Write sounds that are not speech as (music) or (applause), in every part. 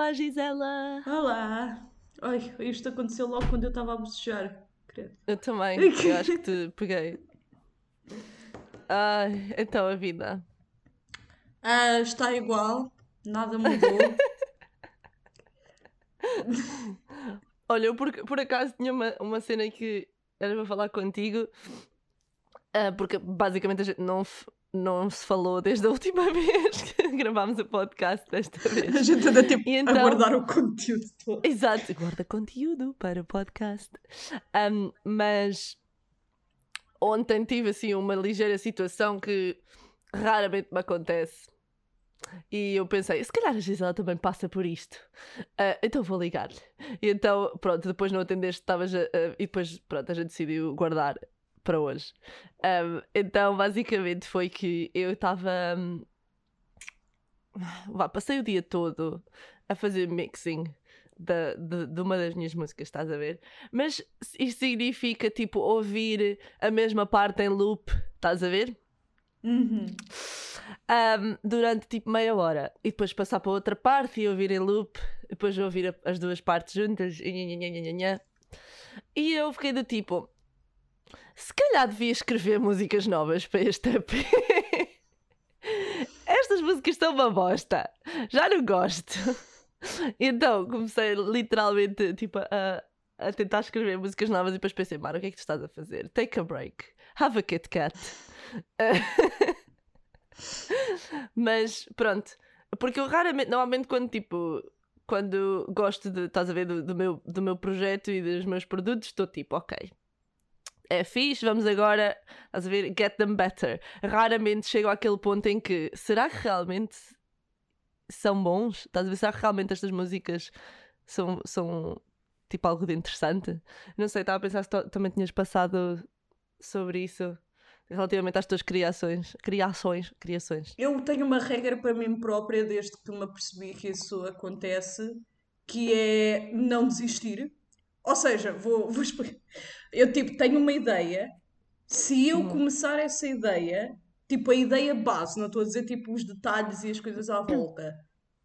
Olá, Gisela! Olá! Ai, isto aconteceu logo quando eu estava a bocejar. credo. Eu também, eu acho que te (laughs) peguei. Ai, então a vida. Ah, está igual, nada mudou. (laughs) Olha, eu por, por acaso tinha uma, uma cena que era para falar contigo, ah, porque basicamente a gente não, não se falou desde a última (laughs) vez que gravámos o podcast desta a vez. gente anda tipo E a então- guardar o conteúdo todo. Exato, guarda conteúdo para o podcast. Ahm, mas ontem tive assim uma ligeira situação que raramente me acontece. E eu pensei, se calhar a Gisela também passa por isto. Ah, então vou ligar-lhe. E então, pronto, depois não atendeste, estavas a, a- E depois, pronto, a gente decidiu guardar para hoje. Ahm, então, basicamente foi que eu estava. Vá, passei o dia todo a fazer mixing da, de, de uma das minhas músicas, estás a ver? Mas isto significa tipo ouvir a mesma parte em loop, estás a ver? Uhum. Ahm, durante tipo meia hora e depois passar para outra parte e ouvir em loop, depois ouvir as duas partes juntas e, e eu fiquei do tipo se calhar devia escrever músicas novas para este EP. (laughs) Estas músicas estão uma bosta, já não gosto. Então comecei literalmente tipo, a, a tentar escrever músicas novas e depois pensei, Mara, o que é que tu estás a fazer? Take a break, have a Kit Kat. (laughs) Mas pronto, porque eu raramente, normalmente quando tipo, quando gosto de, estás a ver, do, do meu, do meu projeto e dos meus produtos, estou tipo, ok, é fixe, vamos agora, estás a ver, get them better. Raramente chego àquele ponto em que, será que realmente são bons? Estás a ver, será que realmente estas músicas são, são tipo algo de interessante? Não sei, estava a pensar se também tinhas passado sobre isso relativamente às tuas criações, criações, criações. Eu tenho uma regra para mim própria desde que me apercebi que isso acontece, que é não desistir. Ou seja, vou, (laughs) vou explicar. Eu tipo tenho uma ideia. Se eu Uhum. começar essa ideia, tipo a ideia base, não estou a dizer tipo os detalhes e as coisas à volta,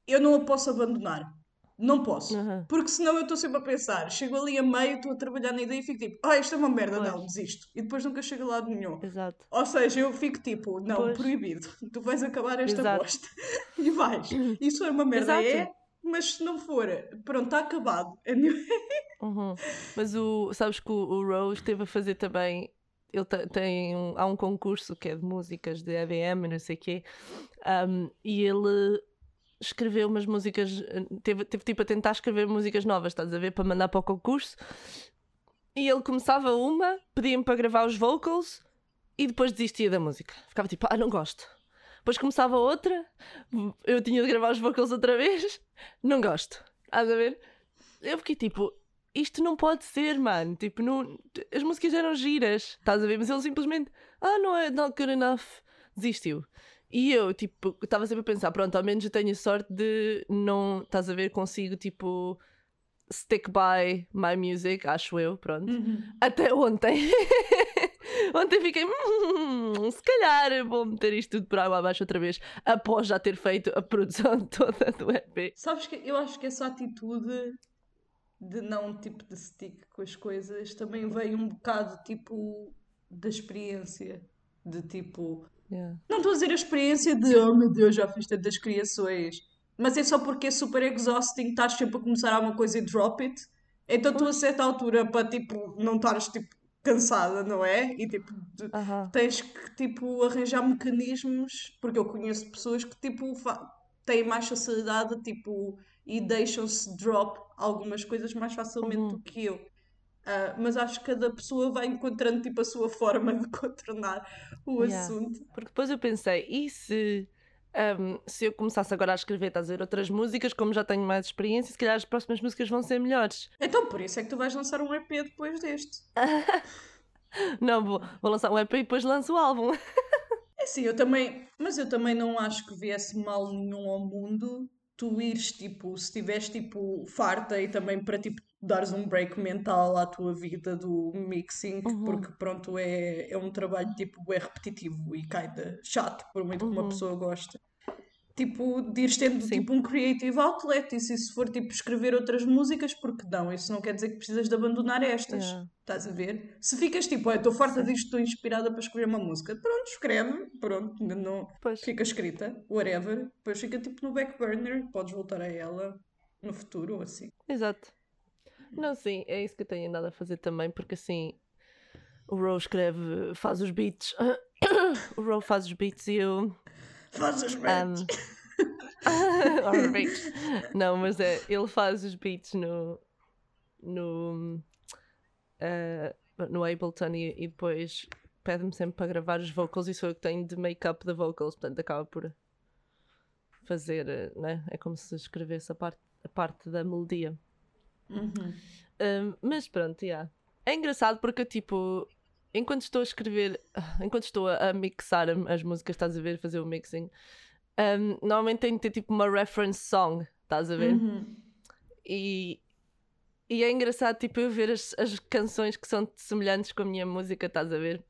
eu não a posso abandonar. Não posso. Aham. Porque senão eu estou sempre a pensar, chego ali a meio, estou a trabalhar na ideia e fico tipo, ah, isto é uma merda, Pois. não, desisto. E depois nunca chego a lado nenhum. Exato. Ou seja, eu fico tipo, não, Pois. proibido. (laughs) Tu vais acabar esta Exato. bosta. (laughs) E vais. Isso é uma merda, Exato. é. Mas se não for, pronto, está acabado. Anyway. (laughs) Uhum. Mas o, sabes que o, o Rose esteve a fazer também. Ele te- tem um, há um concurso que é de músicas de EDM e não sei o quê. um, e ele escreveu umas músicas. Teve, teve tipo a tentar escrever músicas novas, estás a ver? Para mandar para o concurso. E ele começava uma, pedia-me para gravar os vocals e depois desistia da música. Ficava tipo, ah, não gosto. Depois começava outra, eu tinha de gravar os vocals outra vez, não gosto. Estás a ver? Eu fiquei tipo, isto não pode ser, mano. Tipo, não... as músicas eram giras, estás a ver? Mas ele simplesmente, ah, não é not good enough, desistiu. E eu, tipo, estava sempre a pensar, pronto, ao menos eu tenho sorte de não, estás a ver, consigo, tipo, stick by my music, acho eu, pronto. Até ontem. (laughs) ontem fiquei, "Hum, se calhar vou meter isto tudo por água abaixo outra vez, após já ter feito a produção (laughs) toda do EP. Sabes que eu acho que essa atitude de não tipo de stick com as coisas também veio um bocado tipo da experiência. De tipo, Yeah. Não estou a dizer a experiência de oh meu Deus, já fiz tantas criações, mas é só porque é super exhausting, estás sempre a começar alguma coisa e drop it. Então tu a certa altura para tipo não estares tipo cansada, não é? E tipo tens que tipo arranjar mecanismos, porque eu conheço pessoas que tipo têm mais facilidade tipo e deixam-se drop algumas coisas mais facilmente Uhum. do que eu. Ah, mas acho que cada pessoa vai encontrando tipo a sua forma (laughs) de contornar o Yeah. assunto. Porque depois eu pensei, e se, ahm, se eu começasse agora a escrever, estás a ver, outras músicas, como já tenho mais experiência, se calhar as próximas músicas vão ser melhores. Então por isso é que tu vais lançar um EP depois deste. (laughs) Não, vou, vou lançar um EP e depois lanço o álbum. (laughs) É sim, eu também, mas eu também não acho que viesse mal nenhum ao mundo tu ires tipo, se estiveres tipo farta e também para tipo dares um break mental à tua vida do mixing, Uhum. porque pronto, é, é um trabalho tipo é repetitivo e kinda chato, por muito que uma Uhum. pessoa goste. Tipo, de ires tendo Sim. tipo um creative outlet e se isso for tipo escrever outras músicas, porque não? Isso não quer dizer que precisas de abandonar estas. Yeah. Estás a ver? Se ficas tipo, "Olha, estou farta Sim. disto, estou inspirada para escrever uma música, pronto, escreve, pronto, não, Pois. fica escrita, whatever, depois fica tipo no back burner, podes voltar a ela no futuro ou assim. Exato. Não, sim, é isso que eu tenho andado a fazer também, porque assim o Row escreve, faz os beats, (coughs) o Row faz os beats e eu. Faz os Um, beats. (laughs) (laughs) Or beats. (laughs) Não, mas é, ele faz os beats no. no. eh, no Ableton e, e depois pede-me sempre para gravar os vocals e sou eu que tenho de make up the vocals, portanto acaba por fazer, eh, né? É como se escrevesse a parte, a parte da melodia. Uhum. Um, mas pronto, yeah. é engraçado porque eu, tipo, enquanto estou a escrever, (laughs) enquanto estou a, mixar as músicas, estás a ver, fazer o mixing, um, normalmente tenho de ter tipo uma reference song, estás a ver? Uhum. E, e é engraçado, tipo, eu ver as, as canções que são semelhantes com a minha música, estás a ver?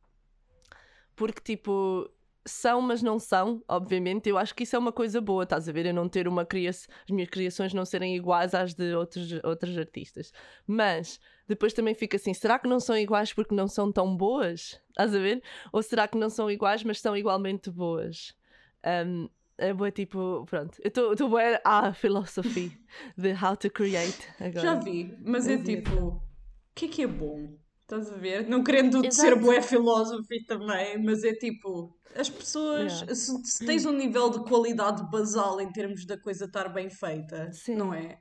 Porque, tipo, são, mas não são, obviamente. Eu acho que isso é uma coisa boa, estás a ver? Eu não ter uma criação, as minhas criações não serem iguais às de outros, outros artistas. Mas depois também fica assim: será que não são iguais porque não são tão boas? Estás a ver? Ou será que não são iguais, mas são igualmente boas? Um, é boa, tipo, pronto. Eu estou bem à philosophy de how to create agora. Já vi, mas é Mas é. tipo, o que é que é bom? Estás a ver? Não querendo Exato. ser bué filósofo também, mas é tipo, as pessoas, Yeah. se, se tens um nível de qualidade basal em termos da coisa estar bem feita, Sim. não é?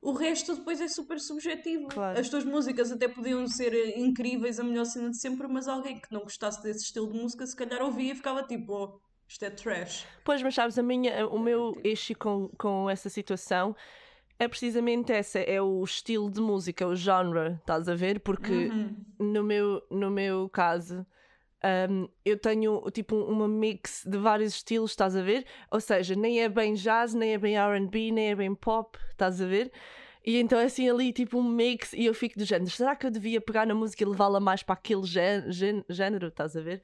O resto depois é super subjetivo. Claro. As tuas músicas até podiam ser incríveis, a melhor cena de sempre, mas alguém que não gostasse desse estilo de música, se calhar ouvia e ficava tipo, oh, isto é trash. Pois, mas sabes, a minha, o meu issue com, com essa situação é precisamente essa, é o estilo de música, o genre, estás a ver? Porque Uhum. no, meu, no meu caso, um, eu tenho tipo uma mix de vários estilos, estás a ver? Ou seja, nem é bem jazz, nem é bem RB, nem é bem pop, estás a ver? E então é assim ali tipo um mix e eu fico do género, será que eu devia pegar na música e levá-la mais para aquele gé- gé- género, estás a ver?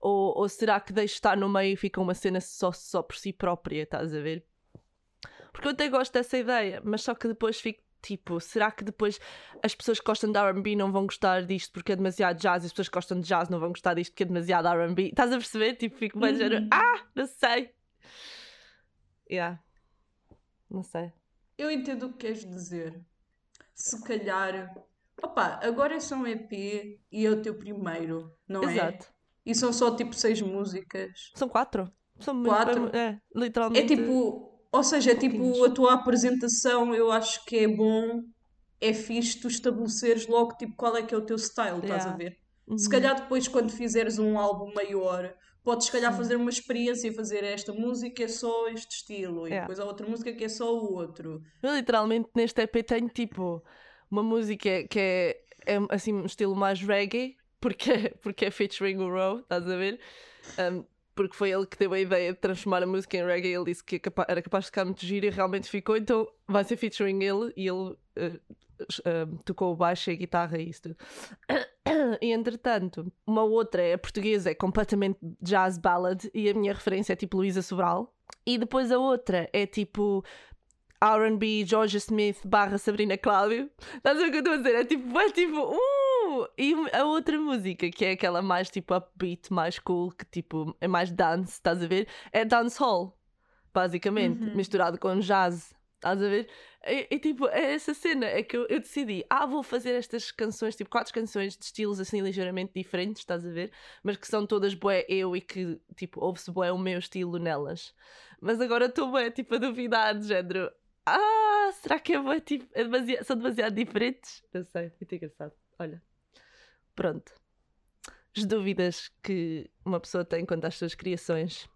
Ou, ou será que deixo estar no meio e fica uma cena só, só por si própria, estás a ver? Porque eu até gosto dessa ideia, mas só que depois fico tipo, será que depois as pessoas que gostam de RB não vão gostar disto porque é demasiado jazz e as pessoas que gostam de jazz não vão gostar disto porque é demasiado RB? Estás a perceber? Tipo, fico género, Uhum. ah, não sei. Yeah. Não sei. Eu entendo o que queres dizer. Se calhar. Opa, agora é só um EP e é o teu primeiro, não é? Exato. E são só tipo seis músicas. São quatro. São Quatro? É, É literalmente. tipo. Ou seja, é tipo a tua apresentação, eu acho que é bom, é fixe tu estabeleceres logo tipo qual é que é o teu style, estás a ver? Uhum. Se calhar depois, quando fizeres um álbum maior, podes se calhar Sim. fazer uma experiência e fazer esta música é só este estilo, e Yeah. depois a outra música que é só o outro. Eu literalmente neste EP tenho tipo uma música que é, é assim um estilo mais reggae, porque, (laughs) porque é featuring o Row, estás a ver? Um, porque foi ele que deu a ideia de transformar a música em reggae. Ele disse que é era capaz de ficar muito giro e realmente ficou. Então vai ser featuring ele e ele eh, eh, tocou o baixo e a guitarra e isso tudo. (coughs) E entretanto, uma outra é portuguesa, é completamente jazz ballad e a minha referência é tipo Luísa Sobral. E depois a outra é tipo R&B, Georgia Smith barra Sabrina Cláudio. Estás a ver o que eu estou a dizer? É tipo, é tipo, uh! E a outra música, que é aquela mais tipo upbeat, mais cool, que tipo é mais dance, estás a ver? É dancehall, basicamente, Uhum. misturado com jazz. Estás a ver? E, e, tipo, é essa cena, é que eu, eu decidi, ah, vou fazer estas canções, tipo, quatro canções de estilos assim ligeiramente diferentes, estás a ver? Mas que são todas bué eu e que, tipo, ouve-se bué o meu estilo nelas. Mas agora estou bué, tipo, a duvidar, de género, ah, será que é bué, tipo, é demasiado- são demasiado diferentes? Não sei, muito engraçado. Olha, pronto. As dúvidas que uma pessoa tem quanto às suas criações.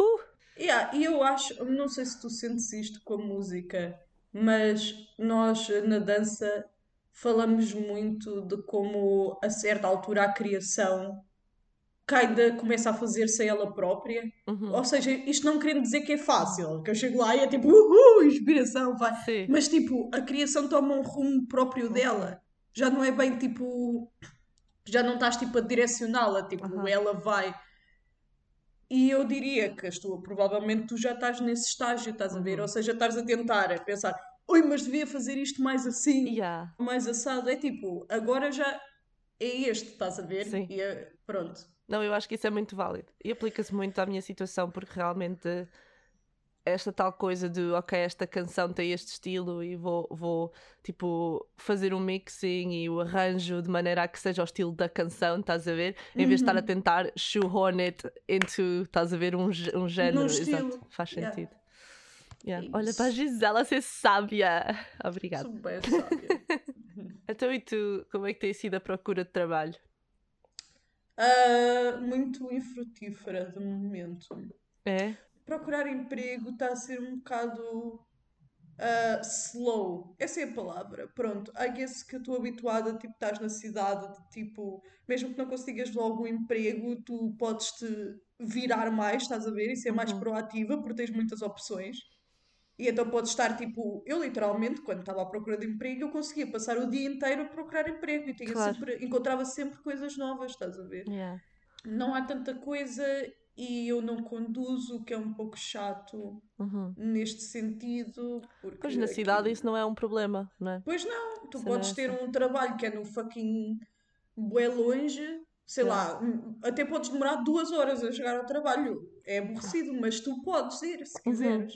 Uh! Yeah, e eu acho, não sei se tu sentes isto com a música, mas nós na dança falamos muito de como a certa altura a criação ainda começa a fazer-se a ela própria. Uhum. Ou seja, isto não querendo dizer que é fácil, que eu chego lá e é tipo, uhul, inspiração, vai. Sim. Mas tipo, a criação toma um rumo próprio dela. Já não é bem tipo. Já não estás tipo a direcioná-la, tipo, Aham. ela vai. E eu diria que tuas, provavelmente tu já estás nesse estágio, estás a ver? Uhum. Ou seja, estás a tentar, a pensar, oi, mas devia fazer isto mais assim, Yeah. mais assado. É tipo, agora já é este, estás a ver? Sim. E é- pronto. Não, eu acho que isso é muito válido. E aplica-se muito à minha situação, porque realmente esta tal coisa de ok, esta canção tem este estilo e vou, vou tipo fazer um mixing e o arranjo de maneira a que seja o estilo da canção, estás a ver? Em vez de estar a Uhum. tentar shoehorn it into, estás a ver, um, um género. Exato, faz Yeah. sentido. Yeah. É Olha para a. Gisela ser sábia. (laughs) Obrigada. Sou bem sábia. (laughs) Então e tu, como é que tem sido a procura de trabalho? Ah, muito infrutífera de momento. É? Procurar emprego está a ser um bocado ah, slow. Essa é a palavra. Pronto, I guess que eu estou habituada, tipo, estás na cidade, de, tipo, mesmo que não consigas logo um emprego, tu podes-te virar mais, estás a ver? E ser mais Uhum. proativa, porque tens muitas opções. E então podes estar, tipo, eu literalmente, quando estava à procura de emprego, eu conseguia passar o dia inteiro a procurar emprego e tinha Claro. sempre, encontrava sempre coisas novas, estás a ver? Yeah. não há tanta coisa e eu não conduzo, o que é um pouco chato Uhum. neste sentido. Pois na aqui- cidade isso não é um problema, não é? Pois não, tu é podes ter essa. um trabalho que é no fucking bué longe, sei Yeah. lá, hum, até podes demorar duas horas a chegar ao trabalho. É aborrecido, mas tu podes ir se Uhum. quiseres.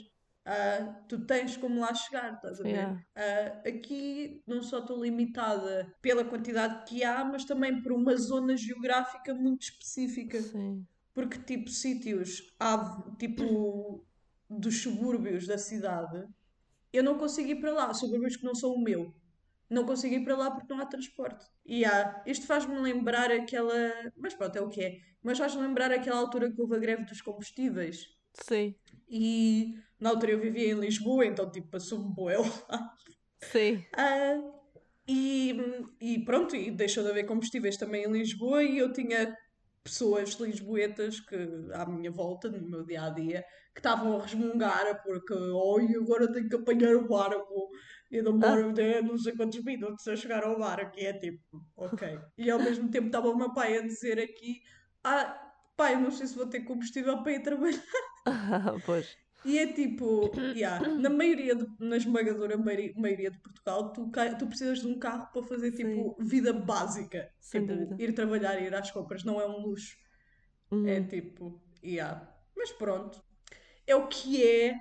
Ah, tu tens como lá chegar, estás a ver? Yeah. Ah, aqui não só estou limitada pela quantidade que há, mas também por uma zona geográfica muito específica. Sim. Porque, tipo, sítios, há, tipo, dos subúrbios da cidade, eu não consigo ir para lá. Subúrbios que não são o meu. Não consigo ir para lá porque não há transporte. E há. Isto faz-me lembrar aquela. Mas pronto, é o que é. Mas faz-me lembrar aquela altura que houve a greve dos combustíveis. Sim. E na altura eu vivia em Lisboa, então, tipo, passou-me boel. Sim. Ah, e, e pronto, e deixou de haver combustíveis também em Lisboa e eu tinha pessoas lisboetas que à minha volta, no meu dia a dia, que estavam a resmungar porque oi, agora tenho que apanhar o barco e demora de não sei quantos minutos a chegar ao barco e é tipo, ok. E ao mesmo tempo estava o meu pai a dizer aqui, ah, pai, não sei se vou ter combustível para ir trabalhar. (laughs) pois. E é tipo, yeah, na maioria, de- na esmagadora maioria, de Portugal, tu, tu precisas de um carro para fazer tipo vida básica. Sem tipo, dúvida. ir trabalhar, ir às compras, não é um luxo. Uhum. É tipo, yeah. Mas pronto, é o que é.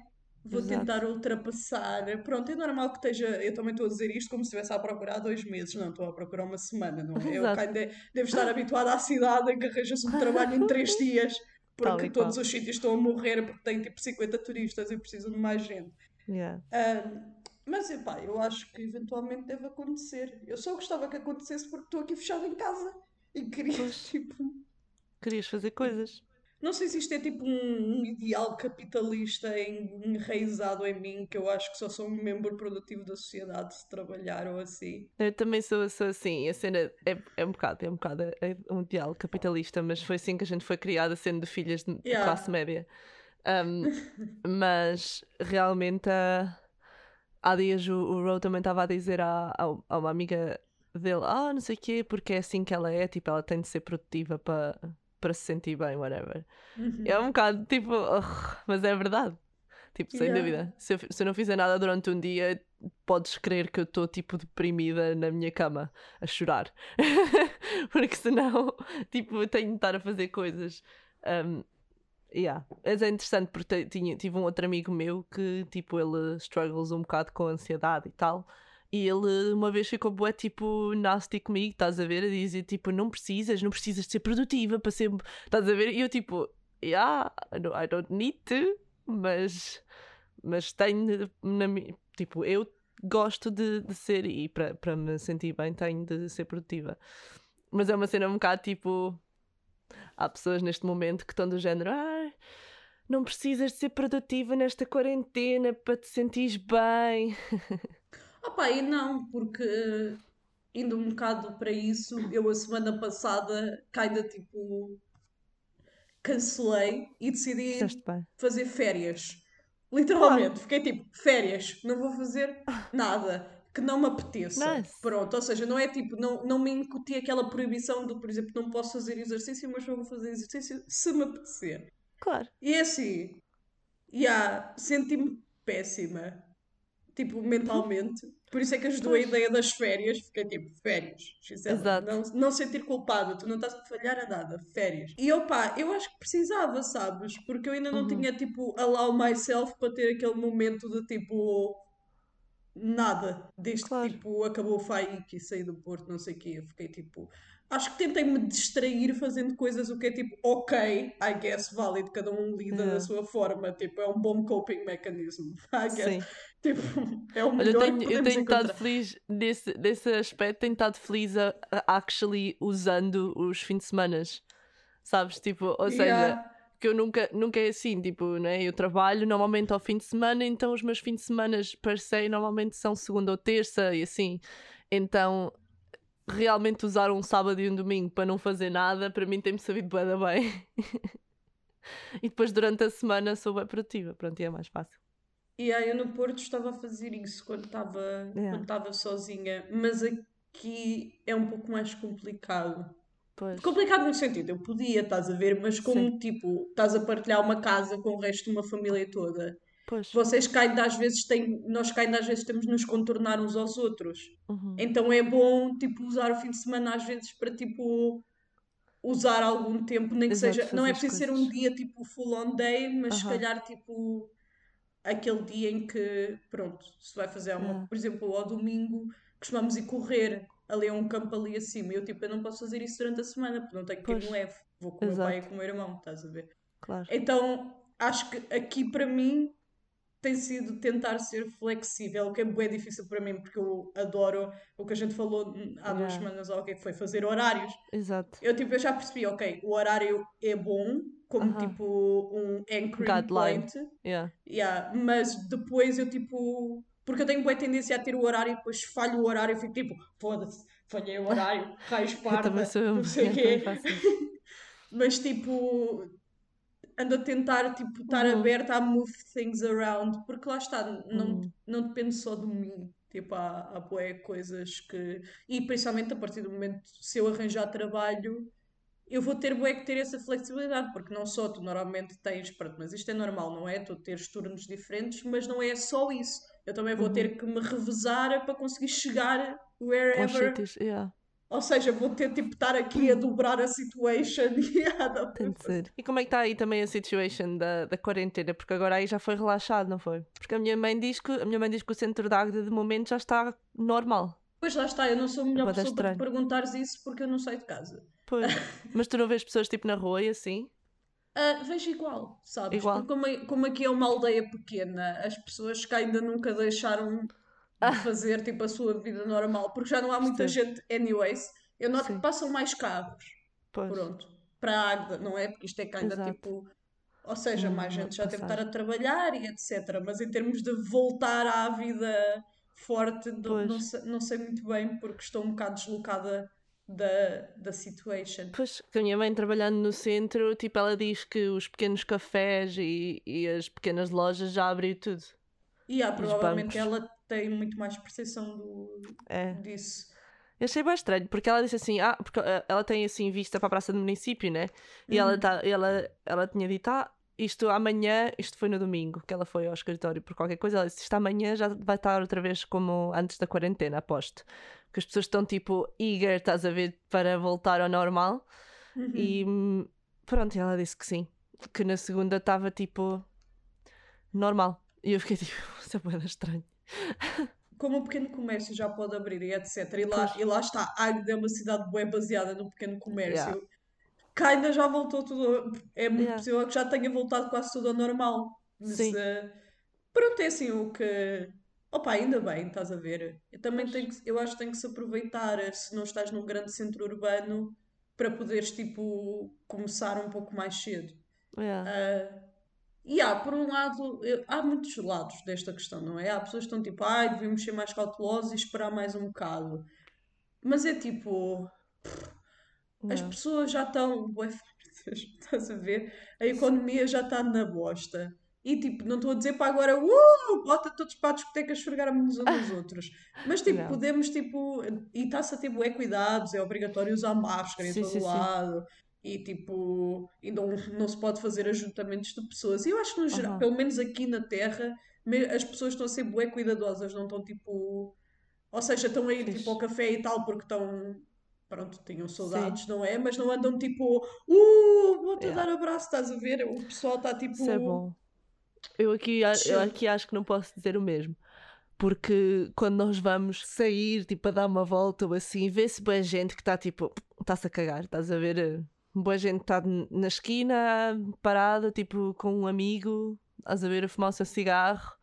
Vou Exato. tentar ultrapassar. Pronto, é normal que esteja. Eu também estou a dizer isto como se estivesse a procurar dois meses. Não, estou a procurar uma semana, não é? Eu Exato. ainda devo estar habituada à cidade em que arranja-se um trabalho em três (laughs) dias. Porque todos qual. os sítios estão a morrer porque têm tipo 50 turistas e precisam de mais gente. Yeah. Ahm, mas epá, eu acho que eventualmente deve acontecer. Eu só gostava que acontecesse porque estou aqui fechada em casa e queria, Pois. (laughs) tipo. Querias fazer coisas. Não sei se isto é tipo um, um ideal capitalista en- enraizado em mim, que eu acho que só sou um membro produtivo da sociedade se trabalhar ou assim. Eu também sou, sou assim. A cena é, é um bocado, é um bocado é um ideal capitalista, mas foi assim que a gente foi criada, sendo filhas de, Yeah. classe média. Um, (laughs) mas realmente há, há dias o, o Ro também estava a dizer a, a, a uma amiga dele, ah, não sei o quê, porque é assim que ela é, tipo, ela tem de ser produtiva para para se sentir bem, whatever. Uhum. É um bocado tipo, "Ugh", mas é verdade. Tipo, sem Yeah. dúvida. Se eu, se eu não fizer nada durante um dia, podes crer que eu estou tipo deprimida na minha cama a chorar. (laughs) Porque senão, (laughs) tipo, tenho de estar a fazer coisas. Um, yeah. Mas é interessante porque tinha, tive um outro amigo meu que, tipo, ele struggles um bocado com ansiedade e tal. E ele uma vez ficou bué, tipo, nasty comigo, estás a ver? A dizer, tipo, não precisas, não precisas de ser produtiva para ser... Estás a ver? E eu, tipo, yeah, I don't, need to, mas, mas tenho, na, tipo, eu gosto de, de ser e para me sentir bem tenho de ser produtiva. Mas é uma cena um bocado tipo. Há pessoas neste momento que estão do género. Ah, não precisas de ser produtiva nesta quarentena para te sentires bem. (laughs) Opa, e não, porque indo um bocado para isso, eu a semana passada, ainda tipo, cancelei e decidi fazer férias. Literalmente, fiquei tipo, férias, não vou fazer nada que não me apeteça. Nice. Pronto, ou seja, não é tipo, não, não me incuti aquela proibição de, por exemplo, não posso fazer exercício, mas vou fazer exercício se me apetecer. Claro. E é assim, yeah, senti-me péssima, tipo, mentalmente. Por isso é que ajudou a ideia das férias. Fiquei tipo, férias. Exato. Não, não sentir culpada, tu não estás a falhar a nada, férias. E opá, eu acho que precisava, sabes? Porque eu ainda não Uhum. tinha, tipo, allow myself para ter aquele momento de tipo. Nada, desde Claro. que tipo acabou o FAIC e saí do Porto, não sei o quê, eu fiquei tipo. Acho que tentei me distrair fazendo coisas o que é tipo, ok, I guess, válido, cada um lida da sua forma, tipo, é um bom coping mechanism, (laughs) I guess. Sim. Tipo, é o Olha, melhor eu tenho, eu tenho estado feliz nesse, nesse aspecto, tenho estado feliz a, a actually usando os fins de semana. Sabes? Tipo, ou seja, Yeah. que eu nunca, nunca é assim, tipo, né? Eu trabalho normalmente ao fim de semana, então os meus fins de semana per se normalmente são segunda ou terça e assim. Então, realmente usar um sábado e um domingo para não fazer nada, para mim tem-me sabido da bem. (laughs) e depois durante a semana sou bem produtiva, pronto, e é mais fácil. E aí eu no Porto estava a fazer isso quando estava Yeah. quando estava sozinha, mas aqui é um pouco mais complicado. Pois, Complicado no sentido, eu podia, estás a ver, mas como tipo, estás a partilhar uma casa com o resto de uma família toda, pois. vocês caem às vezes têm, nós caem às vezes temos de nos contornar uns aos outros. Uhum. Então é bom tipo usar o fim de semana às vezes para tipo usar algum tempo, nem que Exato, seja, não é preciso ser um coisas. dia tipo full on day, mas se Aham. calhar tipo aquele dia em que pronto, se vai fazer uma, por exemplo, ao domingo costumamos ir correr ali a um campo ali acima. Eu tipo, eu não posso fazer isso durante a semana, porque não tenho quem me Pois. leve. Vou com o meu pai e com o meu irmão, estás a ver? Claro. Então, acho que aqui para mim tem sido tentar ser flexível, o que é bem difícil para mim, porque eu adoro o que a gente falou há duas Yeah. semanas, ou o que é foi fazer horários. Exato. Eu, tipo, eu já percebi, ok, o horário é bom, como Aham. tipo um anchoring Guideline. point, Yeah. yeah, mas depois eu tipo. Porque eu tenho boa tendência a ter o horário e depois falho o horário e fico tipo, foda-se, falhei o horário, (laughs) raios parda, não sei o quê. (laughs) Mas tipo, ando a tentar tipo, estar Uhum. aberta a move things around, porque lá está, não, Uhum. não depende só de mim. Tipo, há, há bué coisas que. E principalmente a partir do momento, se eu arranjar trabalho, eu vou ter bué que ter essa flexibilidade, porque não só tu normalmente tens, pronto, mas isto é normal, não é? Tu teres turnos diferentes, mas não é só isso. Eu também vou Uhum. ter que me revezar para conseguir chegar wherever. sítios, yeah. Ou seja, vou ter tipo estar aqui a dobrar a situation (laughs) e a dar Tem de ser. E como é que está aí também a situation da, da quarentena? Porque agora aí já foi relaxado, não foi? Porque a minha mãe diz que, a minha mãe diz que o centro de Águeda de momento já está normal. Pois lá está, eu não sou a melhor Bué da pessoa para te estranho. perguntares isso porque eu não saio de casa. Pois. (laughs) Mas tu não vês pessoas tipo na rua e assim? Ah, vejo igual, sabes? Igual. Como, é- como aqui é uma aldeia pequena, as pessoas que ainda nunca deixaram de fazer tipo a sua vida normal, porque já não há muita gente, anyways, eu noto Sim. que passam mais carros, Pois. pronto, para a Águeda, não é? Porque isto é que ainda Exato. tipo. Ou seja, mais gente já deve estar a trabalhar e etc. Mas em termos de voltar à vida forte, não, sei, não sei muito bem, porque estou um bocado deslocada da, da situation. Pois, que a minha mãe trabalhando no centro, tipo, ela diz que os pequenos cafés e, e as pequenas lojas já abriu tudo. E há, provavelmente bancos. ela tem muito mais percepção do, É. disso. Eu achei bem estranho, porque ela disse assim, ah, porque eh, ela tem assim vista para a praça do município, né? E ela, Uhum. tá, ela, ela tinha dito, ah, isto amanhã, isto foi no domingo, que ela foi ao escritório por qualquer coisa, ela disse, isto amanhã já vai estar outra vez como antes da quarentena, aposto. Que as pessoas estão tipo eager, estás a ver, para voltar ao normal. Uhum. E hum, pronto, e ela disse que sim. Que na segunda estava tipo normal. E eu fiquei tipo, (laughs) isso é estranho. Como o pequeno comércio já pode abrir e etc. E lá, e lá está, Águeda é uma cidade bem baseada no pequeno comércio. Yeah. Que ainda já voltou tudo. É muito Yeah. possível que já tenha voltado quase tudo ao normal. Mas, Sim. eh, pronto, é assim o que. Opa, ainda bem, estás a ver? Eu também tenho que, eu acho que tem que se aproveitar eh, se não estás num grande centro urbano para poderes tipo começar um pouco mais cedo. Yeah. Ah, e há, por um lado, eu- há muitos lados desta questão, não é? Há pessoas que estão tipo, ai, devíamos ser mais cautelosos e esperar mais um bocado. Mas é tipo, as Yeah. pessoas já estão, fáceis, (laughs) estás a ver? A economia já está na bosta. E tipo, não estou a dizer para agora, uh, bota todos para a discoteca esfregar-nos uns aos (laughs) outros. Mas tipo, Não. podemos, tipo, e está-se a ter bué cuidados, é obrigatório usar máscara em todo sim, sim. E tipo, e não, não se pode fazer ajuntamentos de pessoas. E eu acho que no geral, Aham. pelo menos aqui na Terra, as pessoas estão a ser bué cuidadosas, não estão tipo. Ou seja, estão a ir tipo ao café e tal porque estão. Pronto, tinham Sim. saudades, não é? Mas não andam tipo, uh, vou-te Yeah. dar abraço, estás a ver? O pessoal está Isso é tipo bom. Eu aqui, eu aqui acho que não posso dizer o mesmo. Porque quando nós vamos sair, tipo, a dar uma volta ou assim, vê-se boa gente que está tipo, está-se a cagar, estás a ver? Boa gente está na esquina, parada, tipo, com um amigo, estás a ver, a fumar o seu cigarro,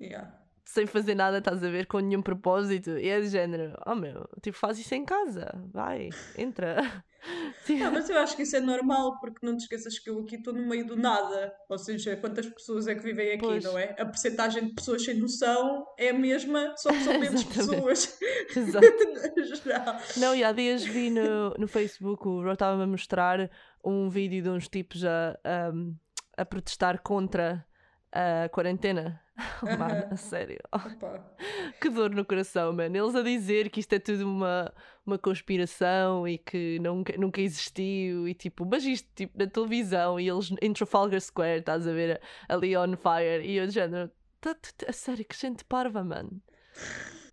Yeah. sem fazer nada, estás a ver, com nenhum propósito. E é de género, oh meu, tipo, faz isso em casa, vai, entra. (laughs) Tipo, Ah, mas eu acho que isso é normal, porque não te esqueças que eu aqui estou no meio do nada. Ou seja, quantas pessoas é que vivem aqui, Pois. não é? A percentagem de pessoas sem noção é a mesma, só que são (laughs) menos pessoas. (laughs) Exato. (laughs) Não, e há dias vi no, no Facebook, o Ro estava-me a mostrar um vídeo de uns tipos a, a, a protestar contra a quarentena. Mano, a sério. Opa. Que dor no coração, mano. Eles a dizer que isto é tudo uma, uma conspiração e que nunca, nunca existiu e tipo, mas isto tipo na televisão e eles em Trafalgar Square, estás a ver ali on fire e eu de género, tá, a sério, que gente parva, mano.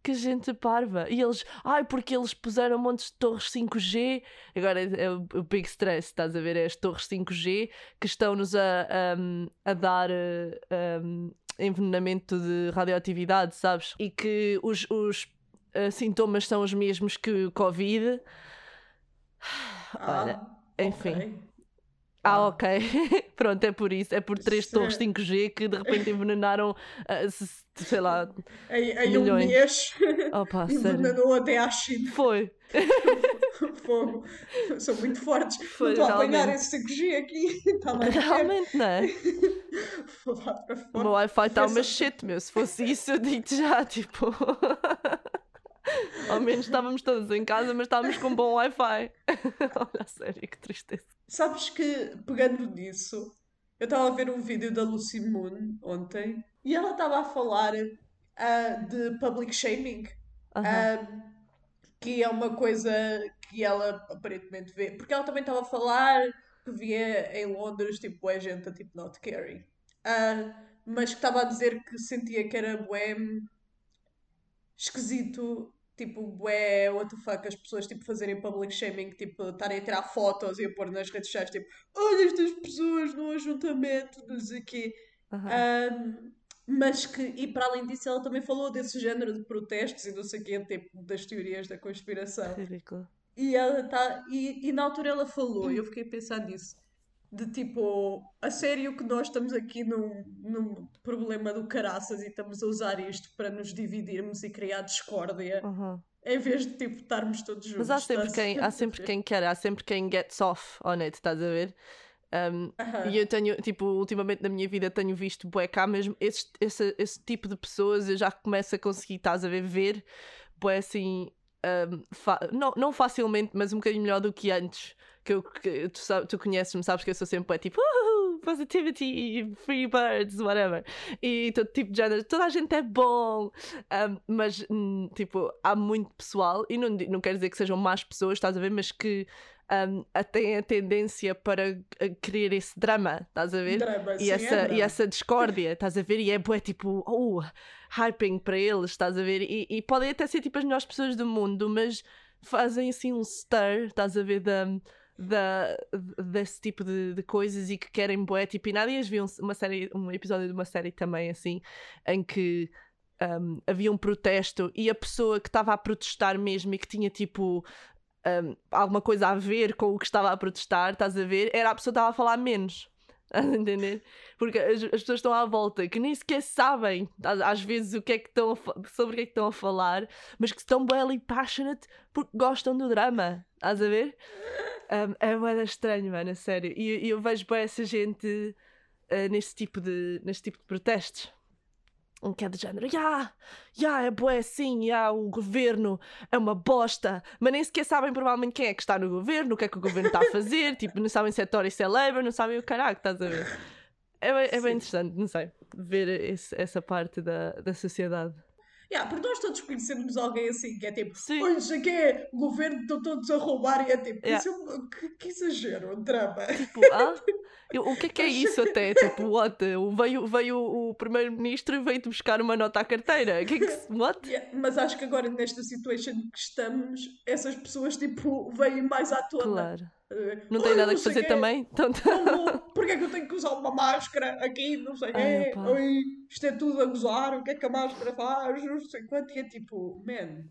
Que gente parva. E eles, ai, porque eles puseram montes de torres 5G. Agora é, é o, big stress, estás a ver? É as torres 5G que estão-nos a, a, a dar eh, um, envenenamento de radioatividade, sabes? E que os, os eh, sintomas são os mesmos que o Covid. Olha, Ah, enfim. ok. Ah, ok. (laughs) Pronto, é por isso. É por três é- torres 5G que de repente envenenaram, ah, se- sei lá. Em, em um Milhões. mês Opa, (laughs) sério. envenenou até à China. Foi. (laughs) Fogo. São muito fortes. Foi, não estou a apanhar esse 5G aqui. Está. Realmente, não é? Vou lá para O fora. meu Wi-Fi está uma shit, meu. Se fosse isso, eu digo-te já, tipo. Ao menos estávamos todos em casa, mas estávamos com bom Wi-Fi. (laughs) Olha, a sério, que tristeza. Sabes que, pegando nisso, eu estava a ver um vídeo da Lucy Moon ontem e ela estava a falar ah, de public shaming, Aham. ah, que é uma coisa que ela aparentemente vê, porque ela também estava a falar que via em Londres, tipo, é gente a tipo not caring, Ah, mas que estava a dizer que sentia que era bué esquisito. Tipo, bué, what the fuck, as pessoas tipo fazerem public shaming, tipo, estarem a tirar fotos e a pôr nas redes sociais, tipo, olha estas pessoas num ajuntamento, não sei o quê. Aham. Ahm, mas que, e para além disso, ela também falou desse género de protestos e não sei o quê, tipo, das teorias da conspiração. Ridículo. E ela tá, e, e na altura ela falou, e eu fiquei a pensar nisso, de tipo, a sério que nós estamos aqui num, num problema do caraças e estamos a usar isto para nos dividirmos e criar discórdia, Aham. em vez de tipo estarmos todos juntos. Mas há sempre, quem, há sempre quem quer, há sempre quem gets off on it, estás a ver? Um. E eu tenho, tipo, ultimamente na minha vida tenho visto bué cá mesmo esse, esse, esse tipo de pessoas eu já começo a conseguir, estás a ver, ver bué assim, um, fa- não, não facilmente, mas um bocadinho melhor do que antes. Que, eu, que tu, tu conheces-me, sabes que eu sou sempre tipo "Uhul, positivity, free birds, whatever. E todo tipo de género, toda a gente é bom, um, mas hum, tipo, há muito pessoal, e não, não quero dizer que sejam más pessoas, estás a ver, mas que um, têm a tendência para querer esse drama, estás a ver? Drama, sim, E é essa, drama. e essa discórdia, estás a ver? E é bué tipo, oh, hyping para eles, estás a ver? E, e podem até ser tipo as melhores pessoas do mundo, mas fazem assim um stir, estás a ver? Da, da, desse tipo de, de coisas e que querem bué, tipo, e nada dias vi um, uma série, um episódio de uma série também assim, em que um, havia um protesto e a pessoa que estava a protestar mesmo e que tinha tipo um, alguma coisa a ver com o que estava a protestar, estás a ver? Era a pessoa que estava a falar menos. (laughs) Estás a entender? Porque as, as pessoas estão à volta que nem sequer sabem, às, às vezes, o que é que estão a sobre o que é que estão a falar, mas que estão bem passionate porque gostam do drama. Estás a ver? Um, é moeda estranho, mano, a sério. E e eu vejo bem essa gente uh, neste, tipo de, neste tipo de protestos. Um que é do género, ya, ya, é bué assim, ya, o governo é uma bosta, mas nem sequer sabem provavelmente quem é que está no governo, o que é que o governo está a fazer, (laughs) tipo, não sabem se é Tory, se é Labour, não sabem o caralho, estás a ver? É, bem- é bem interessante, não sei, ver esse- essa parte da, da sociedade. Yeah, porque nós todos conhecemos alguém assim, que é tipo, Sim. olha, isso aqui é, governo estão todos a roubar, e é tipo, Yeah. isso é um- que, que exagero, um drama. Tipo, (laughs) ah? Eu- o que é que é isso até? (laughs) Tipo, what? Veio, veio o primeiro-ministro e veio-te buscar uma nota à carteira. O que é que se. What? (laughs) Yeah, Mas acho que agora, nesta situation que estamos, essas pessoas, tipo, vêm mais à tona. Claro. Eh, Não tem "Ai, nada que sei fazer quê, também. Então, (laughs) Porquê é que eu tenho que usar uma máscara aqui? Não sei o Ai, quê. Oi, isto é tudo a gozar. O que é que a máscara faz? Não sei quanto. E é tipo, man,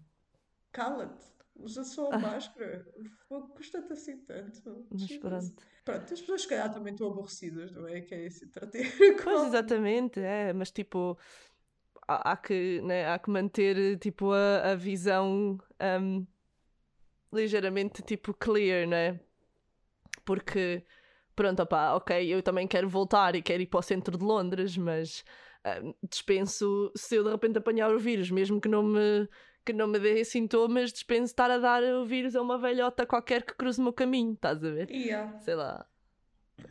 cala-te. Usa só a Ah. máscara. Custa-te assim tanto. Mas pronto. Pronto, as pessoas se calhar também estão aborrecidas, não é? Que é esse entreter. Pois, exatamente, é, mas tipo, há, há que, né, há que manter tipo a, a visão um, ligeiramente tipo clear, né? Porque, pronto, opá, ok, eu também quero voltar e quero ir para o centro de Londres, mas um, dispenso se eu de repente apanhar o vírus, mesmo que não me que não me dê sintomas, dispenso estar a dar o vírus a uma velhota qualquer que cruze o meu caminho, estás a ver? Yeah. sei lá.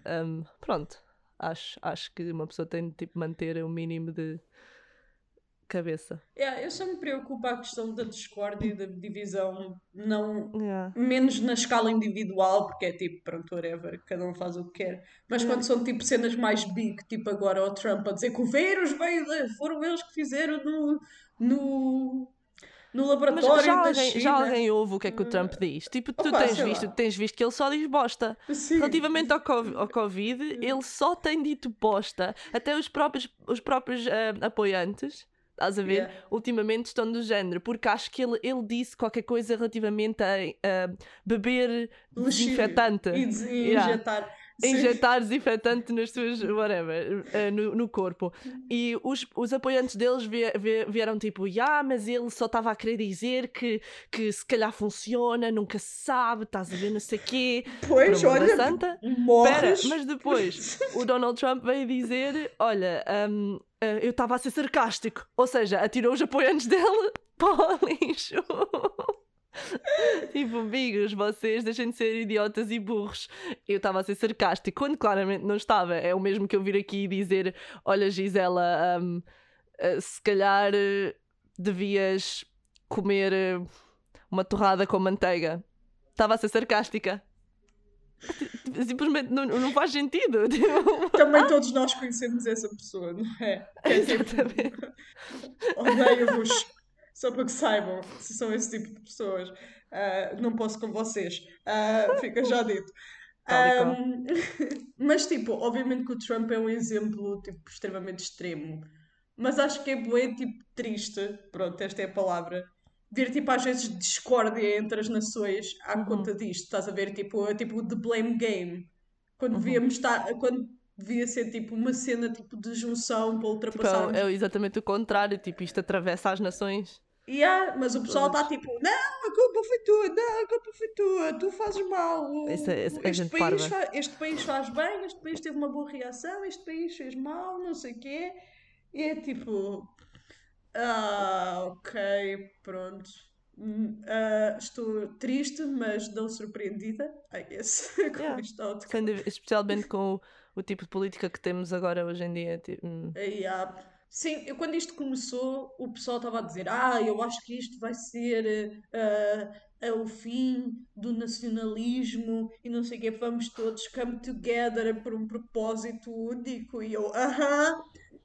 Ahm, pronto. Acho, acho que uma pessoa tem de tipo, manter o mínimo de cabeça. Yeah, eu só me preocupo a questão da discórdia e da divisão, não Yeah. menos na escala individual, porque é tipo, pronto, whatever, cada um faz o que quer. Mas quando são tipo cenas mais big, tipo agora o Trump a dizer que o vírus veio de, foram eles que fizeram no, no, no Mas laboratório já alguém, China. já alguém ouve o que é que o Trump diz? Tipo, tu Opa, tens visto, lá. tens visto que ele só diz bosta. Sim. Relativamente ao Covid, ao Covid, ele só tem dito bosta. Até os próprios, os próprios ah, apoiantes, estás a ver? Yeah. Ultimamente estão do género, porque acho que ele, ele disse qualquer coisa relativamente a ah, beber Lexívio. desinfetante. E, e Yeah. injetar. Injetar desinfetante nas suas, whatever, eh, no, no corpo. E os, os apoiantes deles vie- vie- vieram tipo, ah, mas ele só estava a querer dizer que, que se calhar funciona, nunca se sabe, estás a ver, não sei quê. Pois, olha, santa. Morres. mas depois o Donald Trump veio dizer: Olha, hum, eh, eu estava a ser sarcástico. Ou seja, atirou os apoiantes dele (laughs) para o lixo. (laughs) tipo, amigos, vocês deixem de ser idiotas e burros. Eu estava a ser sarcástico, quando claramente não estava. É o mesmo que eu vir aqui e dizer: Olha, Gisela, hum, eh, se calhar eh, devias comer eh, uma torrada com manteiga. Estava a ser sarcástica. Simplesmente não, não faz sentido. (laughs) Tipo, Também todos nós conhecemos essa pessoa, não é? É tipo, Exatamente. (laughs) odeio-vos. Só para que saibam se são esse tipo de pessoas. Ah, não posso com vocês. Ah, fica já dito. (laughs) Ahm, (laughs) mas, tipo, obviamente que o Trump é um exemplo tipo, extremamente extremo. Mas acho que é bué, tipo, triste. Pronto, esta é a palavra. Ver, tipo, às vezes discórdia entre as nações à Uhum. conta disto. Estás a ver, tipo, é tipo the blame game. Quando Uhum. devíamos estar... Quando devia ser, tipo, uma cena, tipo, de junção para Tipo, ultrapassarmos é, é exatamente o contrário. Tipo, isto atravessa as nações. Yeah, mas o pessoal está tipo, não, a culpa foi tua, não, a culpa foi tua, tu fazes mal. Isso é- isso é este, país parva. fa- este país faz bem, este país teve uma boa reação, este país fez mal, não sei o quê. E é tipo, ah, ok, pronto. Ah, estou triste, mas não surpreendida. I guess, (laughs) com Yeah. dúvida, especialmente com o, o tipo de política que temos agora hoje em dia. Tipo, Yeah. Sim, eu, quando isto começou, o pessoal estava a dizer: Ah, eu acho que isto vai ser eh, o fim do nacionalismo e não sei o quê, vamos todos come together por um propósito único. E eu, aham,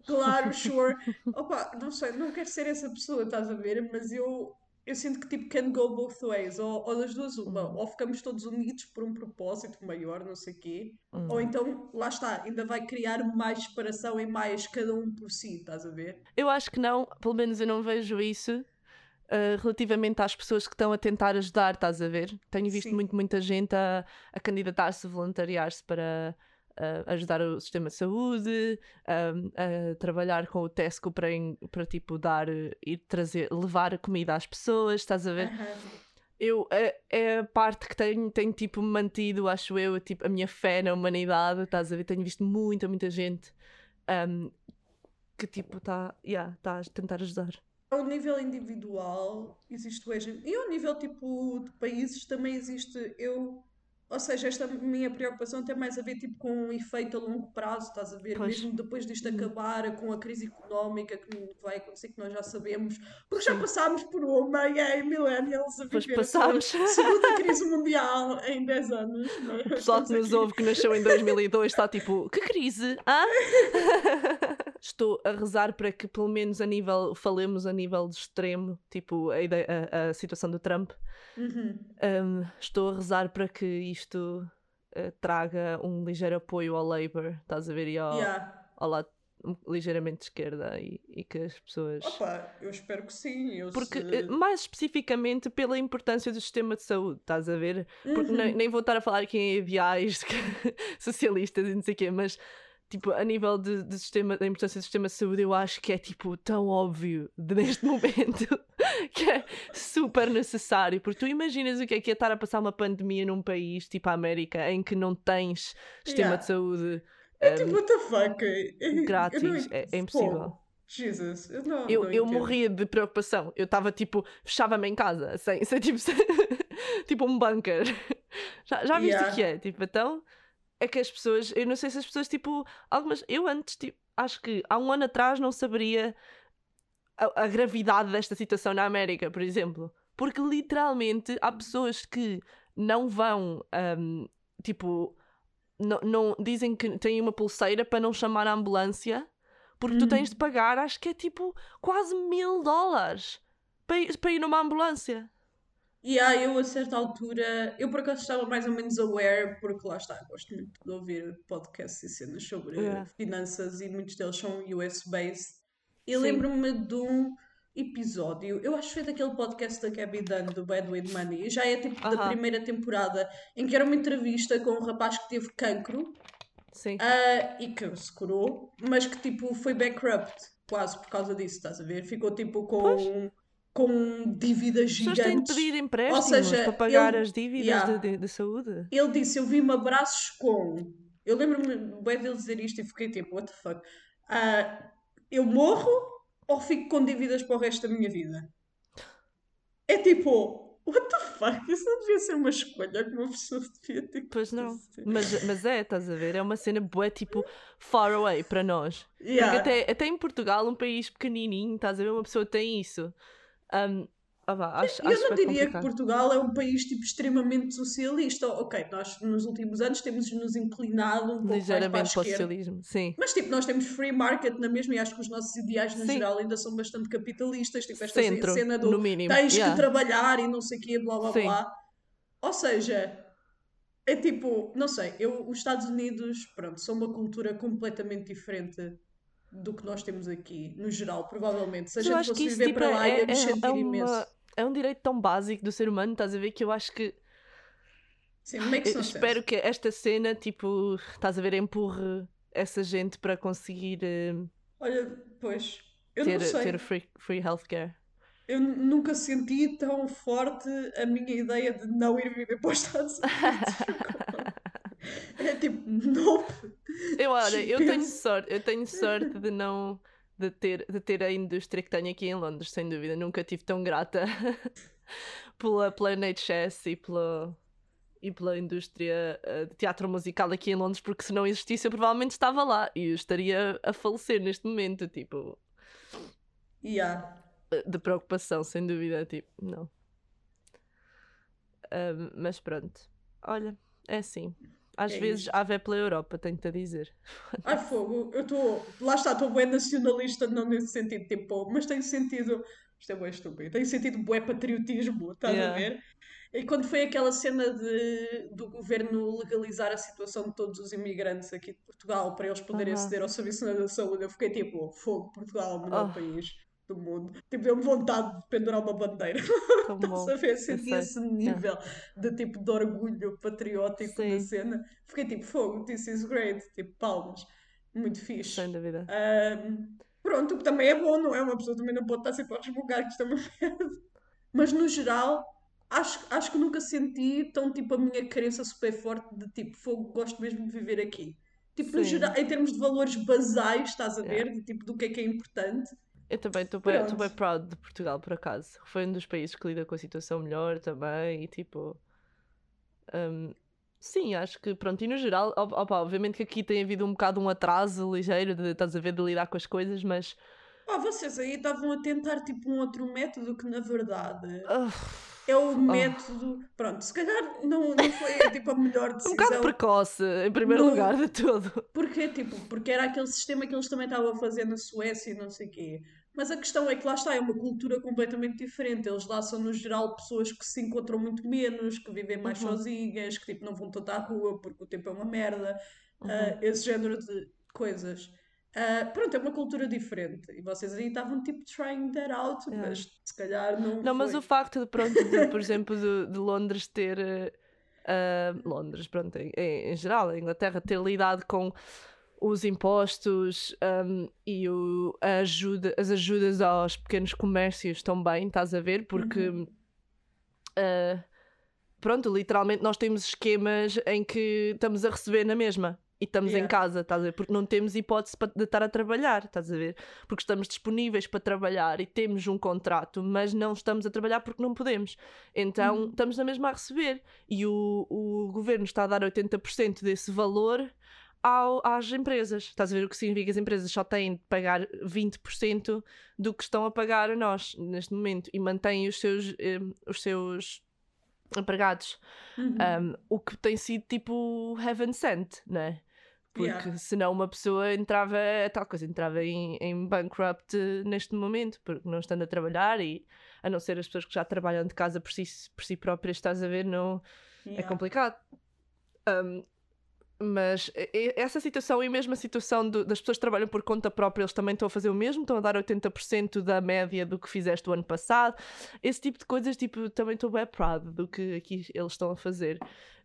claro, sure. (laughs) Opa, não sei, não quero ser essa pessoa, estás a ver? Mas eu, eu sinto que tipo can go both ways, ou, ou das duas, uma, ou ficamos todos unidos por um propósito maior, não sei o quê. hum. Ou então, lá está, ainda vai criar mais separação e mais cada um por si, estás a ver? Eu acho que não, pelo menos eu não vejo isso ah, relativamente às pessoas que estão a tentar ajudar, estás a ver? Tenho visto Sim. muito, muita gente a, a candidatar-se, voluntariar-se para ah, ajudar o sistema de saúde, ah, a trabalhar com o Tesco para, em- para tipo dar, ir trazer, levar comida às pessoas, estás a ver? Eu, é, é a parte que tenho, tenho tipo mantido, acho eu, tipo, a minha fé na humanidade, estás a ver? Tenho visto muita, muita gente ahm, que tipo está yeah, tá a tentar ajudar. Ao nível individual existe o. E ao nível tipo de países também existe. Eu ou seja, esta minha preocupação tem mais a ver tipo, com um efeito a longo prazo, estás a ver? Pois. Mesmo depois disto acabar, com a crise económica que vai acontecer, que nós já sabemos, porque já passámos por uma e é millennials a Pois viver a sua passámos. segunda crise mundial em 10 anos. não é? O pessoal que nos ouve, que nasceu em 2002, está tipo, que crise? Hã? (laughs) Estou a rezar para que, pelo menos a nível, falemos a nível de extremo, tipo a, ideia- a- a situação do Trump. Uhum. Um, estou a rezar para que isto uh, traga um ligeiro apoio ao Labour, estás a ver? E ao, Yeah. ao lado ligeiramente de esquerda e, e que as pessoas. Opa, eu espero que sim. Eu Porque, se- eh, mais especificamente, pela importância do sistema de saúde, estás a ver? Porque Uhum. nem, nem vou estar a falar aqui em ideais (laughs) socialistas e não sei o quê, mas tipo, a nível de, de sistema, da importância do sistema de saúde, eu acho que é tipo tão óbvio de, neste (laughs) momento (laughs) que é super necessário. Porque tu imaginas o que é que é estar a passar uma pandemia num país tipo a América em que não tens sistema Yeah. de saúde É um, tipo, what the fuck? Não grátis. É, é impossível. Pô, Jesus, eu não. Eu, não eu morria de preocupação. Eu estava tipo, fechava-me em casa, sem, sem tipo, (laughs) sem- tipo um bunker. Já, já viste o Yeah. que é? Tipo, então, é que as pessoas, eu não sei se as pessoas, tipo, algumas, eu antes, tipo, acho que há um ano atrás não saberia a, a gravidade desta situação na América, por exemplo. Porque literalmente há pessoas que não vão, ahm, tipo, não, não dizem que têm uma pulseira para não chamar a ambulância porque tu Uhum. tens de pagar, acho que é tipo quase mil dólares para ir, para ir numa ambulância. E aí eu a certa altura, eu por acaso estava mais ou menos aware, porque lá está, gosto muito de ouvir podcasts e cenas sobre Yeah. finanças e muitos deles são US-based. E lembro-me de um episódio, eu acho que foi daquele podcast da Gabby Dunn, do Bad With Money, e já é tipo da primeira temporada, em que era uma entrevista com um rapaz que teve cancro ah, e que se curou, mas que tipo foi bankrupt, quase por causa disso, estás a ver? Ficou tipo com, com dívidas As pessoas têm de gigantes. pedir empréstimos seja, para pagar ele- as dívidas Yeah. de, de- de saúde. Ele disse: Eu vi-me abraços com. Eu lembro-me bem dele dizer isto e fiquei tipo: What the fuck? Ah, eu morro ou fico com dívidas para o resto da minha vida? É tipo: What the fuck? Isso não devia ser uma escolha que uma pessoa devia ter que Pois não. fazer. Mas, mas é, estás a ver? É uma cena boa, tipo, far away para nós. Yeah. Porque até, até em Portugal, um país pequenininho, estás a ver? Uma pessoa tem isso. Um, ah vá, acho, Eu acho não diria que complicado. Portugal é um país tipo extremamente socialista. Ok, nós nos últimos anos temos nos inclinado um Ligeiramente para o socialismo. Sim. Mas tipo, nós temos free market na mesma e acho que os nossos ideais no Sim. geral ainda são bastante capitalistas. Tipo, esta Centro, cena do tens Yeah. que trabalhar e não sei o quê, blá blá Sim. blá. Ou seja, é tipo, não sei, eu, os Estados Unidos, pronto, são uma cultura completamente diferente do que nós temos aqui, no geral, provavelmente. Se a gente fosse viver tipo, para lá, é, ia nos é, sentir é, uma- imenso. é um direito tão básico do ser humano, estás a ver? Que eu acho que Sim, makes no espero que esta cena, tipo, estás a ver, empurre essa gente para conseguir eh, Olha, pois, eu ter, não sei. ter free, free healthcare. Eu nunca senti tão forte a minha ideia de não ir viver para os Estados (laughs) Unidos. (laughs) É tipo, nope. Eu, olha, eu tenho sorte, eu tenho sorte de não de ter, de ter a indústria que tenho aqui em Londres, sem dúvida. Nunca tive tão grata (laughs) pela, pela NHS e pela, e pela indústria eh, de teatro musical aqui em Londres, porque se não existisse eu provavelmente estava lá e estaria a falecer neste momento, tipo, Yeah. de preocupação, sem dúvida, tipo, não. Mas pronto, olha, é assim. Às É vezes isto. há vé pela Europa, tenho-te a dizer. (laughs) Ai, fogo, eu estou. Lá está, estou bem nacionalista, não nesse sentido, tipo, mas tenho sentido. Isto é bem estúpido. Tenho sentido bué patriotismo, estás Yeah. a ver? E quando foi aquela cena de, do governo legalizar a situação de todos os imigrantes aqui de Portugal para eles poderem Aham. aceder ao Serviço Nacional da Saúde, eu fiquei tipo, fogo, Portugal, o melhor Oh. país do mundo. Tipo, deu-me vontade de pendurar uma bandeira. (laughs) Estás a ver? Senti esse nível de tipo de orgulho patriótico da Sim. cena. Fiquei tipo, fogo, this is great. Tipo, palmas. Muito fixe. Sem dúvida. Ahm, pronto, o que também é bom, não é? Uma pessoa também não pode estar sempre a resmungar que isto é uma (laughs) merda. Mas no geral, acho, acho que nunca senti tão tipo a minha crença super forte de tipo, fogo, gosto mesmo de viver aqui. Tipo, no geral, em termos de valores basais, estás a Yeah. ver? De tipo, do que é que é importante. Eu também estou bem, bem proud de Portugal, por acaso. Foi um dos países que lida com a situação melhor também e tipo. hum, Sim, acho que pronto, e no geral, op- opa, obviamente que aqui tem havido um bocado um atraso ligeiro de estás a ver de lidar com as coisas, mas Ah, vocês aí estavam a tentar tipo um outro método que na verdade ah, é o Oh. método. Pronto, se calhar não, não foi tipo a melhor (laughs) um decisão. bocado precoce, em primeiro lugar de tudo. Porquê? Tipo, porque era aquele sistema que eles também estavam a fazer na Suécia e não sei o quê. Mas a questão é que lá está, é uma cultura completamente diferente. Eles lá são, no geral, pessoas que se encontram muito menos, que vivem mais Uhum. sozinhas, que tipo, não vão tanto à rua porque o tempo é uma merda. Uhum. Ah, esse género de coisas. Ah, pronto, é uma cultura diferente. E vocês aí estavam tipo trying that out, mas se calhar não. Não, mas foi. o facto de, pronto, de, por exemplo, de, de Londres ter. ah, Londres, pronto, em, em geral, a Inglaterra, ter lidado com os impostos ahm, e o, ajuda, as ajudas aos pequenos comércios também, estás a ver? Porque. Uhum. ah, pronto, literalmente nós temos esquemas em que estamos a receber na mesma. E estamos em Yeah. casa, estás a ver? Porque não temos hipótese de estar a trabalhar, estás a ver? Porque estamos disponíveis para trabalhar e temos um contrato, mas não estamos a trabalhar porque não podemos. Então Uhum. estamos na mesma a receber. E o, o governo está a dar 80% desse valor ao- às empresas. Estás a ver o que significa as empresas só têm de pagar 20% do que estão a pagar a nós neste momento e mantêm os seus, eh, os seus empregados. Uhum. Um, o que tem sido tipo heaven sent, não é? Porque Yeah. senão uma pessoa entrava, é tal coisa, entrava em, em bankrupt neste momento, porque não estando a trabalhar e a não ser as pessoas que já trabalham de casa por si, por si próprias, estás a ver, não, é Yeah. complicado. Um, mas essa situação e mesmo a situação do- das pessoas que trabalham por conta própria, eles também estão a fazer o mesmo, estão a dar 80% da média do que fizeste o ano passado. Esse tipo de coisas, tipo, também estou bem proud do que aqui eles estão a fazer.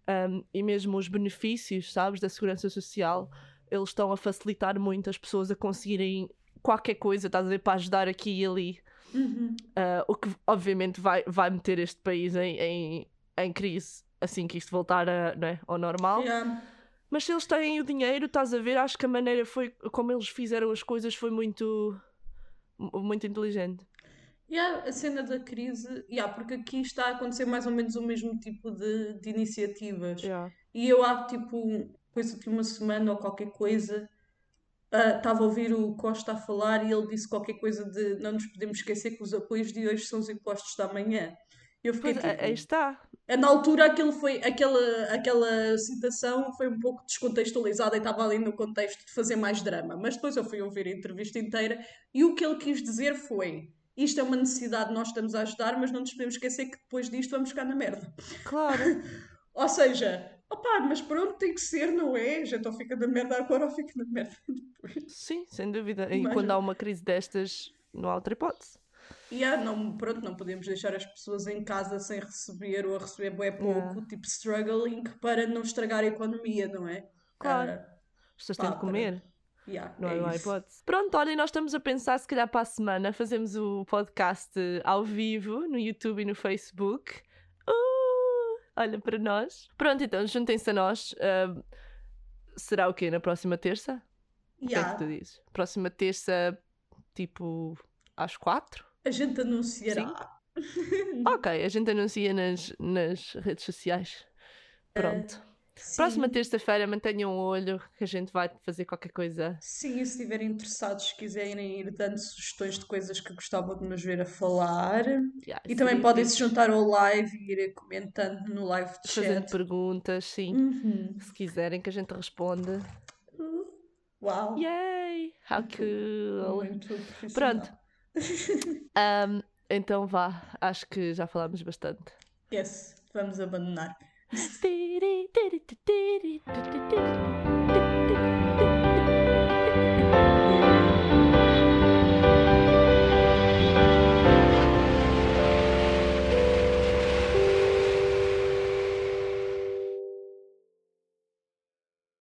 Um, e mesmo os benefícios, sabes, da segurança social, eles estão a facilitar muito as pessoas a conseguirem qualquer coisa, estás a ver, para ajudar aqui e ali. Uhum. Uh, o que obviamente vai, vai meter este país em, em, em crise assim que isto voltar a, é, ao normal. Yeah. Mas se eles têm o dinheiro, estás a ver, acho que a maneira foi como eles fizeram as coisas foi muito mu- muito inteligente. Yeah, a cena da crise, yeah, porque aqui está a acontecer mais ou menos o mesmo tipo de, de iniciativas. Yeah. E eu há tipo coisa de uma semana ou qualquer coisa, ah, estava a ouvir o Costa a falar e ele disse qualquer coisa de não nos podemos esquecer que os apoios de hoje são os impostos da manhã. Eu fiquei Pois, tipo, aí está. Na altura aquilo foi, aquela, aquela citação foi um pouco descontextualizada e estava ali no contexto de fazer mais drama. Mas depois eu fui ouvir a entrevista inteira e o que ele quis dizer foi: isto é uma necessidade, nós estamos a ajudar, mas não nos podemos esquecer que depois disto vamos ficar na merda. Claro. (laughs) Ou seja, opá, mas pronto, tem que ser, não é? A gente ou fica na merda agora ou fica na merda depois. Sim, sem dúvida. E Mas- quando há uma crise destas, não há outra hipótese. E ah, não, pronto, não podemos deixar as pessoas em casa sem receber ou a receber bué pouco, Yeah. tipo struggling, para não estragar a economia, não é? Claro. Ah, As pessoas pá, têm de para- comer. yeah, Não, é não há hipótese. Pronto, olha, nós estamos a pensar, se calhar para a semana, fazemos o podcast ao vivo no YouTube e no Facebook. Uh, olha para nós. Pronto, então, juntem-se a nós. Ah, será o quê? Na próxima terça? O que é Yeah, que tu dizes? Próxima terça, tipo, às quatro? A gente anunciará. (laughs) Ok, a gente anuncia nas, nas redes sociais. Pronto. Sim. Próxima terça-feira, mantenham um olho que a gente vai fazer qualquer coisa. Sim, e se estiverem interessados, se quiserem ir dando sugestões de coisas que gostavam de nos ver a falar. Yeah, E também seria podem se juntar ao live e irem comentando no live Fazendo chat. perguntas, sim. Uhum. Se quiserem que a gente responda. Uau! Yay! How cool! Muito. Pronto um, então vá, acho que já falámos bastante. Yes, vamos abandonar.